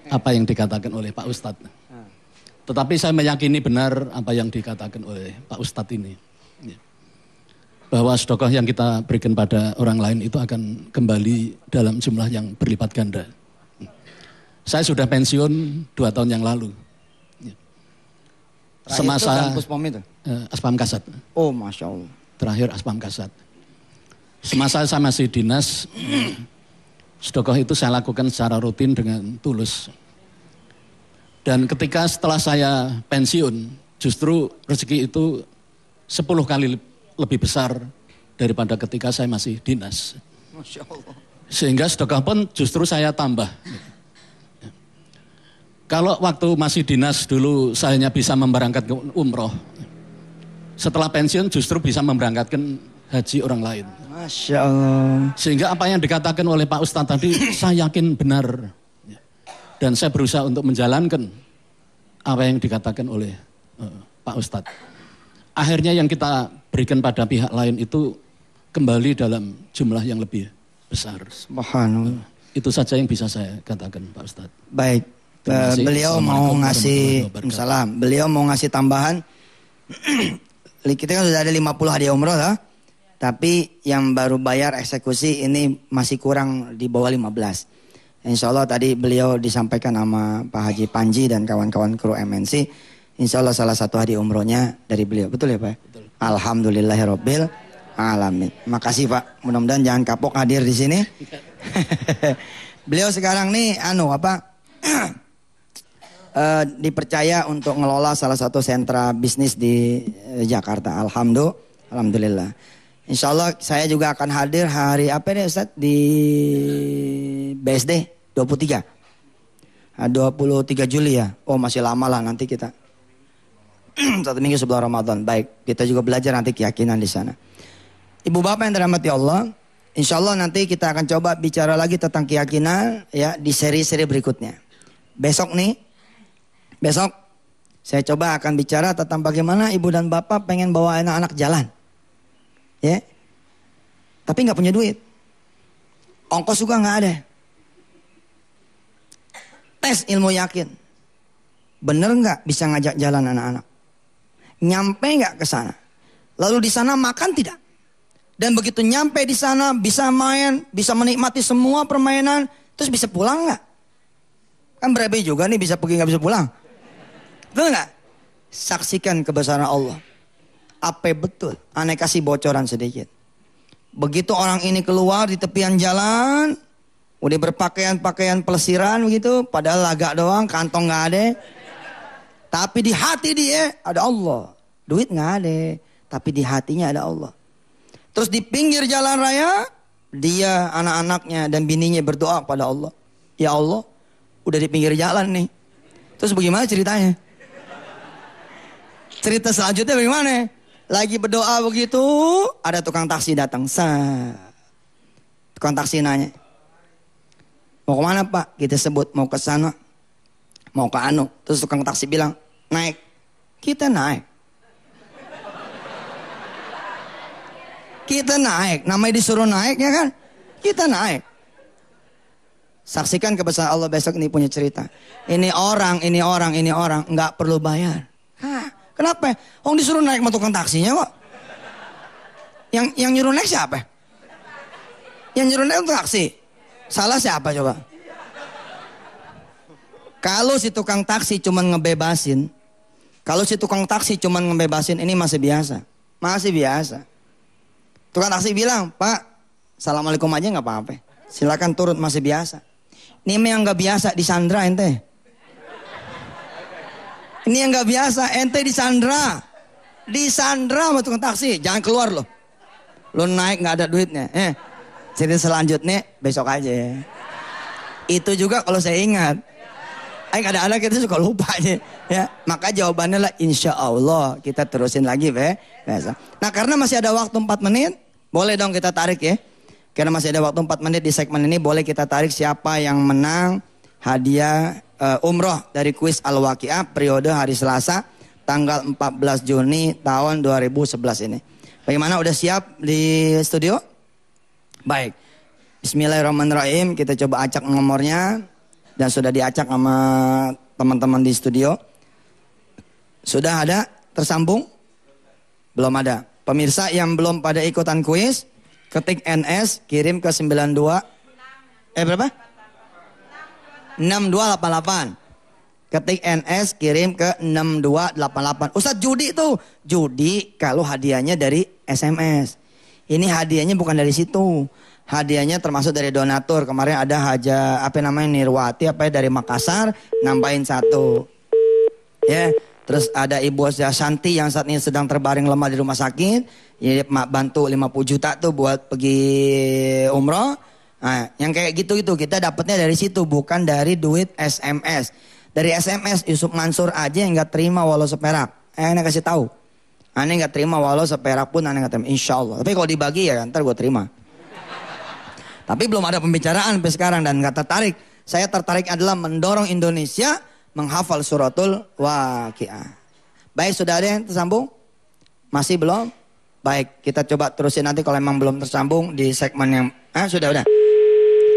apa yang dikatakan oleh Pak Ustadz. Tetapi saya meyakini benar apa yang dikatakan oleh Pak Ustadz ini. Bahwa sedekah yang kita berikan pada orang lain itu akan kembali dalam jumlah yang berlipat ganda. Saya sudah pensiun dua tahun yang lalu semasa itu kan Puspom itu? Uh, Aspam Kasat. Oh, masya Allah. Terakhir Aspam Kasat. Semasa saya masih dinas, sedokoh itu saya lakukan secara rutin dengan tulus. Dan ketika setelah saya pensiun, justru rezeki itu sepuluh kali lebih besar daripada ketika saya masih dinas. Masya Allah. Sehingga sedekah pun justru saya tambah. Kalau waktu masih dinas dulu saya hanya bisa memberangkatkan umroh. Setelah pensiun justru bisa memberangkatkan haji orang lain. Masya Allah. Sehingga apa yang dikatakan oleh Pak Ustadz tadi saya yakin benar. Dan saya berusaha untuk menjalankan apa yang dikatakan oleh uh, Pak Ustadz. Akhirnya yang kita berikan pada pihak lain itu kembali dalam jumlah yang lebih besar. Subhanallah. Itu saja yang bisa saya katakan Pak Ustadz. Baik. Kasih. beliau mau ngasih salam. Beliau mau ngasih tambahan. Kita kan sudah ada 50 hadiah umroh lah. Tapi yang baru bayar eksekusi ini masih kurang di bawah 15. Insya Allah tadi beliau disampaikan sama Pak Haji Panji dan kawan-kawan kru MNC. Insya Allah salah satu hadiah umrohnya dari beliau. Betul ya Pak? Betul. Alhamdulillahirobbil alamin. Makasih Pak. Mudah-mudahan jangan kapok hadir di sini. beliau sekarang nih anu apa? eh, dipercaya untuk ngelola salah satu sentra bisnis di eh, Jakarta. Alhamdulillah. Alhamdulillah. Insya Allah saya juga akan hadir hari apa nih Ustaz? Di BSD 23. Ah, 23 Juli ya. Oh masih lama lah nanti kita. Satu minggu sebelum Ramadan. Baik, kita juga belajar nanti keyakinan di sana. Ibu bapak yang dirahmati Allah. Insya Allah nanti kita akan coba bicara lagi tentang keyakinan ya di seri-seri berikutnya. Besok nih, besok saya coba akan bicara tentang bagaimana ibu dan bapak pengen bawa anak-anak jalan. Ya. Tapi nggak punya duit. Ongkos juga nggak ada. Tes ilmu yakin. Bener nggak bisa ngajak jalan anak-anak? Nyampe nggak ke sana? Lalu di sana makan tidak? Dan begitu nyampe di sana bisa main, bisa menikmati semua permainan, terus bisa pulang nggak? Kan berapa juga nih bisa pergi nggak bisa pulang. Betul nggak? Saksikan kebesaran Allah. Apa betul? Aneh kasih bocoran sedikit. Begitu orang ini keluar di tepian jalan, udah berpakaian-pakaian pelesiran begitu, padahal lagak doang, kantong nggak ada. Tapi di hati dia ada Allah. Duit nggak ada, tapi di hatinya ada Allah. Terus di pinggir jalan raya, dia anak-anaknya dan bininya berdoa kepada Allah. Ya Allah, udah di pinggir jalan nih. Terus bagaimana ceritanya? Cerita selanjutnya bagaimana? Lagi berdoa begitu, ada tukang taksi datang. Sa. Tukang taksi nanya. Mau ke mana pak? Kita sebut mau ke sana. Mau ke anu. Terus tukang taksi bilang, naik. Kita naik. Kita naik. Namanya disuruh naik ya kan? Kita naik. Saksikan kebesaran Allah besok ini punya cerita. Ini orang, ini orang, ini orang. nggak perlu bayar. Hah, kenapa? Orang disuruh naik sama tukang taksinya kok. Yang yang nyuruh naik siapa? Yang nyuruh naik tukang taksi. Salah siapa coba? Kalau si tukang taksi cuma ngebebasin, kalau si tukang taksi cuma ngebebasin ini masih biasa. Masih biasa. Tukang taksi bilang, Pak, Assalamualaikum aja nggak apa-apa. Silakan turun masih biasa. Ini yang nggak biasa di Sandra ente. Ini yang nggak biasa ente di Sandra. Di Sandra sama tukang taksi, jangan keluar loh. Lo naik nggak ada duitnya. Eh, cerita selanjutnya besok aja. Itu juga kalau saya ingat. Eh kadang-kadang kita suka lupa aja. Ya, maka jawabannya lah insya Allah kita terusin lagi be. Biasa. Nah karena masih ada waktu 4 menit, boleh dong kita tarik ya. Karena masih ada waktu 4 menit di segmen ini, boleh kita tarik siapa yang menang hadiah eh, umroh dari kuis Al-Waqiah periode hari Selasa tanggal 14 Juni tahun 2011 ini. Bagaimana udah siap di studio? Baik. Bismillahirrahmanirrahim. Kita coba acak nomornya dan sudah diacak sama teman-teman di studio. Sudah ada tersambung? Belum ada. Pemirsa yang belum pada ikutan kuis, ketik NS, kirim ke 92. Eh berapa? 6288. Ketik NS, kirim ke 6288. Ustadz judi tuh. Judi kalau hadiahnya dari SMS. Ini hadiahnya bukan dari situ. Hadiahnya termasuk dari donatur. Kemarin ada haja apa namanya Nirwati apa ya dari Makassar nambahin satu. Ya, terus ada Ibu Santi yang saat ini sedang terbaring lemah di rumah sakit. Ya bantu 50 juta tuh buat pergi umroh. Nah, yang kayak gitu itu kita dapatnya dari situ bukan dari duit SMS. Dari SMS Yusuf Mansur aja yang nggak terima walau seperak. Eh, aneh kasih tahu. Aneh nggak terima walau seperak pun aneh nggak terima. Insya Allah. Tapi kalau dibagi ya ntar gue terima. Tapi belum ada pembicaraan sampai sekarang dan nggak tertarik. saya tertarik adalah mendorong Indonesia menghafal suratul waqiah. Baik, sudah ada yang tersambung? Masih belum? Baik, kita coba terusin nanti kalau memang belum tersambung di segmen yang... Ah, sudah, udah.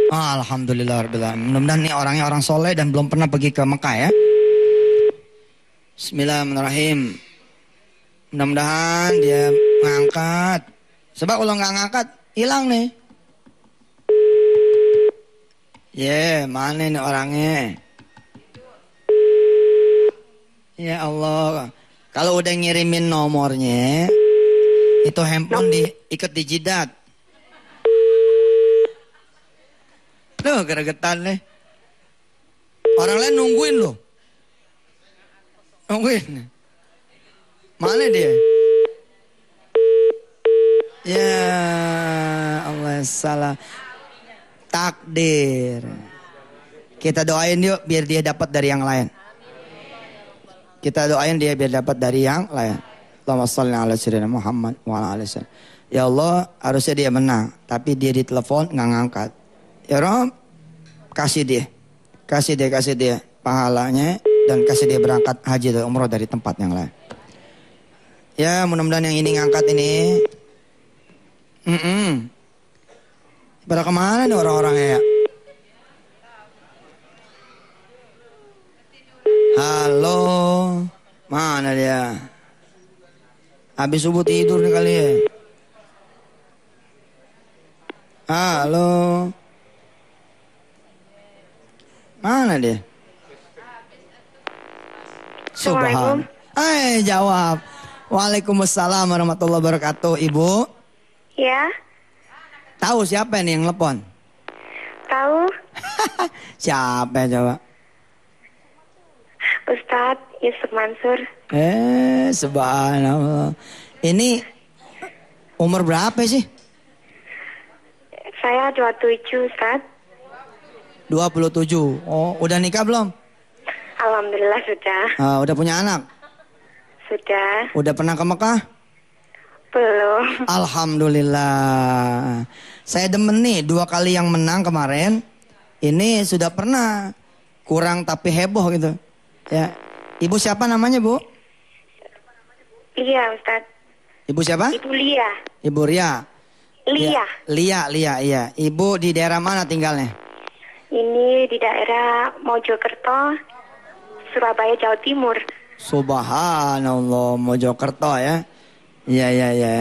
Oh, Alhamdulillah, mudah-mudahan nih orangnya orang soleh dan belum pernah pergi ke Mekah ya. Bismillahirrahmanirrahim. Mudah-mudahan dia ngangkat. Sebab kalau nggak ngangkat, hilang nih. Ya, yeah, mana nih orangnya? Ya Allah. Kalau udah ngirimin nomornya, itu handphone diikat di jidat. Tuh, geregetan nih. Orang lain nungguin loh. Nungguin. Mana dia? Ya Allah salah takdir. Kita doain yuk biar dia dapat dari yang lain. Kita doain dia biar dapat dari yang lain. Allahumma salli ala Muhammad wa ala Ya Allah, harusnya dia menang, tapi dia ditelepon nggak ngangkat. Ya Rob, kasih dia. Kasih dia, kasih dia pahalanya dan kasih dia berangkat haji dan umroh dari tempat yang lain. Ya, mudah-mudahan yang ini ngangkat ini Mm -mm. Pada ke mana nih orang-orangnya ya? Halo, mana dia? Habis subuh tidur nih kali ya. Halo. Mana dia? Subhan. Eh, jawab. Waalaikumsalam warahmatullahi wabarakatuh, Ibu. Ya. Tahu siapa nih yang telepon? Tahu. siapa coba? Ustadz Yusuf Mansur. Eh, subhanallah. Ini umur berapa sih? Saya 27, Ustaz. 27. Oh, udah nikah belum? Alhamdulillah sudah. Uh, udah punya anak? Sudah. Udah pernah ke Mekah? Belum. Alhamdulillah. Saya demen nih dua kali yang menang kemarin. Ini sudah pernah kurang tapi heboh gitu. Ya. Ibu siapa namanya, Bu? Iya, Ustaz. Ibu siapa? Ibu Lia. Ibu Ria. Lia. Lia, Lia, iya. Ibu di daerah mana tinggalnya? Ini di daerah Mojokerto, Surabaya, Jawa Timur. Subhanallah, Mojokerto ya. Iya iya iya.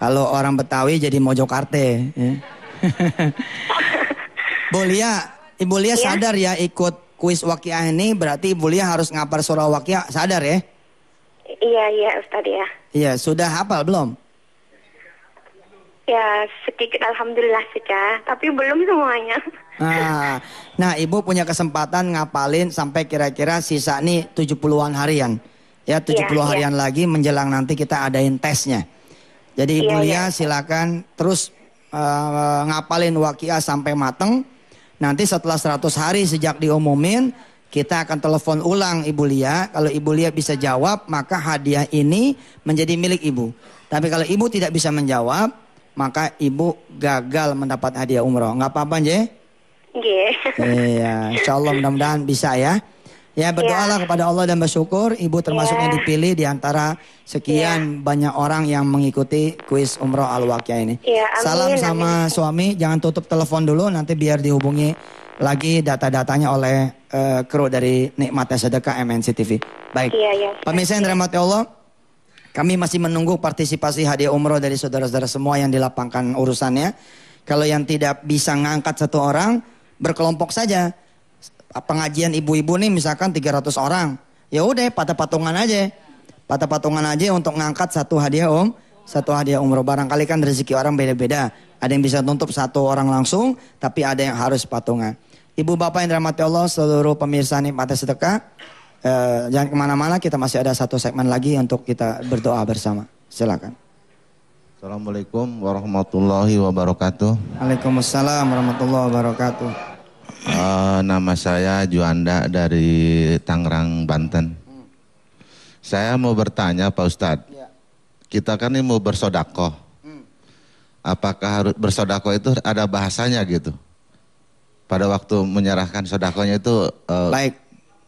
Kalau orang Betawi jadi Mojokarte. Ya. Bu Lia, Ibu Lia ya? sadar ya ikut kuis wakiah ini berarti Ibu Lia harus ngapar surah wakiah sadar ya? Iya iya Ustaz ya. Iya sudah hafal belum? Ya sedikit Alhamdulillah sudah, tapi belum semuanya. Nah, nah Ibu punya kesempatan ngapalin sampai kira-kira sisa nih 70-an harian. Ya 70 ya, harian ya. lagi menjelang nanti kita adain tesnya. Jadi Ibu ya, Lia silakan terus uh, ngapalin wakia sampai mateng. Nanti setelah 100 hari sejak diumumin kita akan telepon ulang Ibu Lia. Kalau Ibu Lia bisa jawab maka hadiah ini menjadi milik Ibu. Tapi kalau Ibu tidak bisa menjawab maka Ibu gagal mendapat hadiah umroh. Nggak apa-apa, Nje? Iya, insya Allah mudah-mudahan bisa ya. Ya berdoalah ya. kepada Allah dan bersyukur ibu termasuk ya. yang dipilih di antara sekian ya. banyak orang yang mengikuti kuis umroh al wakia ini. Amin, Salam sama amin. suami, jangan tutup telepon dulu nanti biar dihubungi lagi data-datanya oleh uh, kru dari Nikmatnya Sedekah MNC TV. Baik. Ya, ya. Pemirsa yang dirahmati Allah, kami masih menunggu partisipasi hadiah umroh dari saudara-saudara semua yang dilapangkan urusannya. Kalau yang tidak bisa ngangkat satu orang, berkelompok saja pengajian ibu-ibu nih misalkan 300 orang. Ya udah pada patungan aja. Pada patungan aja untuk ngangkat satu hadiah om. Satu hadiah umroh. Barangkali kan rezeki orang beda-beda. Ada yang bisa tutup satu orang langsung. Tapi ada yang harus patungan. Ibu bapak yang dirahmati Allah seluruh pemirsa nikmatnya sedekah. Eh, jangan ke mana-mana kita masih ada satu segmen lagi untuk kita berdoa bersama. Silakan. Assalamualaikum warahmatullahi wabarakatuh. Waalaikumsalam warahmatullahi wabarakatuh. Uh, nama saya Juanda dari Tangerang, Banten. Hmm. Saya mau bertanya Pak Ustadz, ya. kita kan ini mau bersodako. Hmm. Apakah harus bersodako itu ada bahasanya gitu? pada waktu menyerahkan sodakonya itu eh, Baik.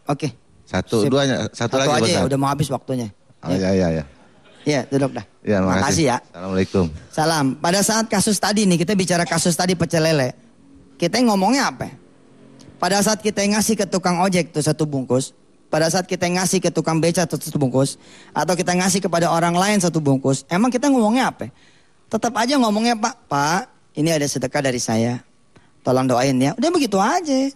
Oke. satu, Sip. duanya, satu, lagi aja Pak ya, udah mau habis waktunya. Oh ya ya ya. Iya, duduk dah. Ya, Terima makasih. kasih ya. Assalamualaikum. Salam. Pada saat kasus tadi nih, kita bicara kasus tadi pecel lele. Kita ngomongnya apa? Pada saat kita ngasih ke tukang ojek tuh satu bungkus, pada saat kita ngasih ke tukang beca tuh satu bungkus, atau kita ngasih kepada orang lain satu bungkus, emang kita ngomongnya apa? Tetap aja ngomongnya Pak, Pak, ini ada sedekah dari saya. Tolong doain ya. Udah begitu aja.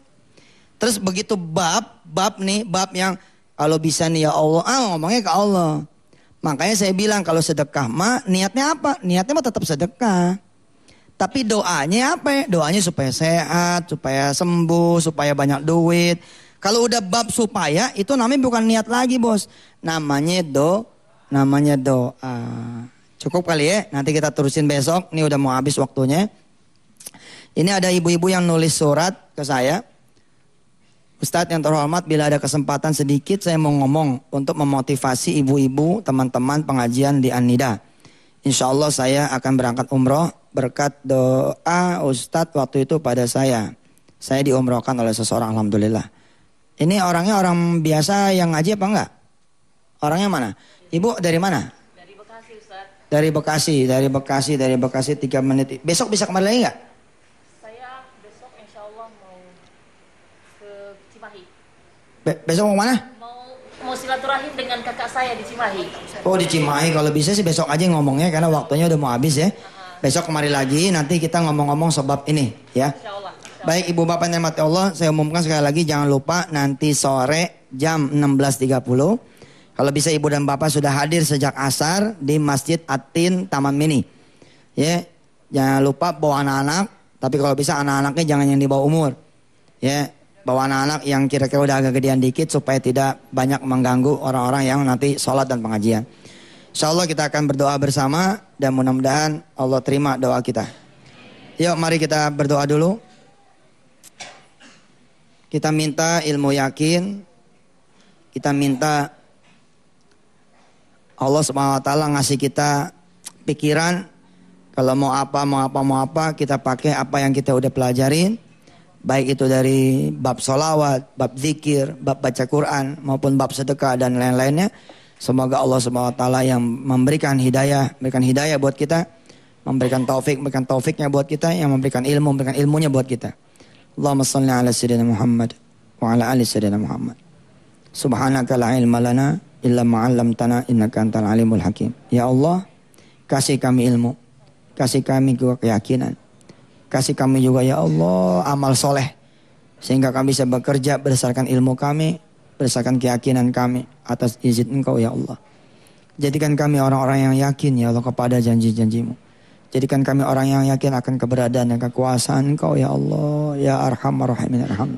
Terus begitu bab, bab nih, bab yang kalau bisa nih ya Allah, ah ngomongnya ke Allah. Makanya saya bilang kalau sedekah mah niatnya apa? Niatnya mah tetap sedekah. Tapi doanya apa? Doanya supaya sehat, supaya sembuh, supaya banyak duit. Kalau udah bab supaya itu namanya bukan niat lagi bos. Namanya do, namanya doa. Cukup kali ya, nanti kita terusin besok. Ini udah mau habis waktunya. Ini ada ibu-ibu yang nulis surat ke saya. Ustadz yang terhormat, bila ada kesempatan sedikit saya mau ngomong untuk memotivasi ibu-ibu, teman-teman pengajian di Anida. Insya Allah saya akan berangkat umroh berkat doa Ustadz waktu itu pada saya. Saya diumrohkan oleh seseorang, Alhamdulillah. Ini orangnya orang biasa yang ngaji apa enggak? Orangnya mana? Ibu dari mana? Dari Bekasi Ustaz. Dari Bekasi, dari Bekasi, dari Bekasi tiga menit. Besok bisa kembali lagi enggak? Saya besok insya Allah mau ke Cimahi. Be- besok mau mana? Mau mau silaturahim dengan kakak saya di Cimahi. Oh di Cimahi kalau bisa sih besok aja ngomongnya karena waktunya udah mau habis ya. Besok kemari lagi nanti kita ngomong-ngomong sebab ini ya. Insya Allah. Baik Ibu Bapak yang mati Allah, saya umumkan sekali lagi jangan lupa nanti sore jam 16.30. Kalau bisa Ibu dan Bapak sudah hadir sejak asar di Masjid Atin Taman Mini. Ya, jangan lupa bawa anak-anak, tapi kalau bisa anak-anaknya jangan yang di bawah umur. Ya, bawa anak-anak yang kira-kira udah agak gedean dikit supaya tidak banyak mengganggu orang-orang yang nanti sholat dan pengajian. Insya Allah kita akan berdoa bersama dan mudah-mudahan Allah terima doa kita. Yuk mari kita berdoa dulu. Kita minta ilmu yakin. Kita minta Allah taala ngasih kita pikiran kalau mau apa mau apa mau apa kita pakai apa yang kita udah pelajarin baik itu dari bab solawat, bab zikir, bab baca Quran maupun bab sedekah dan lain-lainnya. Semoga Allah taala yang memberikan hidayah, memberikan hidayah buat kita, memberikan taufik, memberikan taufiknya buat kita, yang memberikan ilmu, memberikan ilmunya buat kita. Allahumma salli ala sayyidina Muhammad wa ala ali sayyidina Muhammad. Subhanaka la ilma lana illa ma'allamtana innaka antal alimul hakim. Ya Allah, kasih kami ilmu, kasih kami keyakinan. Kasih kami juga ya Allah amal soleh. Sehingga kami bisa bekerja berdasarkan ilmu kami, berdasarkan keyakinan kami atas izin engkau ya Allah. Jadikan kami orang-orang yang yakin ya Allah kepada janji-janjimu. Jadikan kami orang yang yakin akan keberadaan dan kekuasaan engkau ya Allah. Ya arhamar rahimin arham.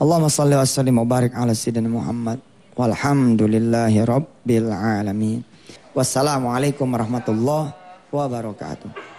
Allahumma salli wa sallim wa barik ala sayyidina Muhammad. Walhamdulillahi rabbil alamin. Wassalamualaikum warahmatullahi wabarakatuh.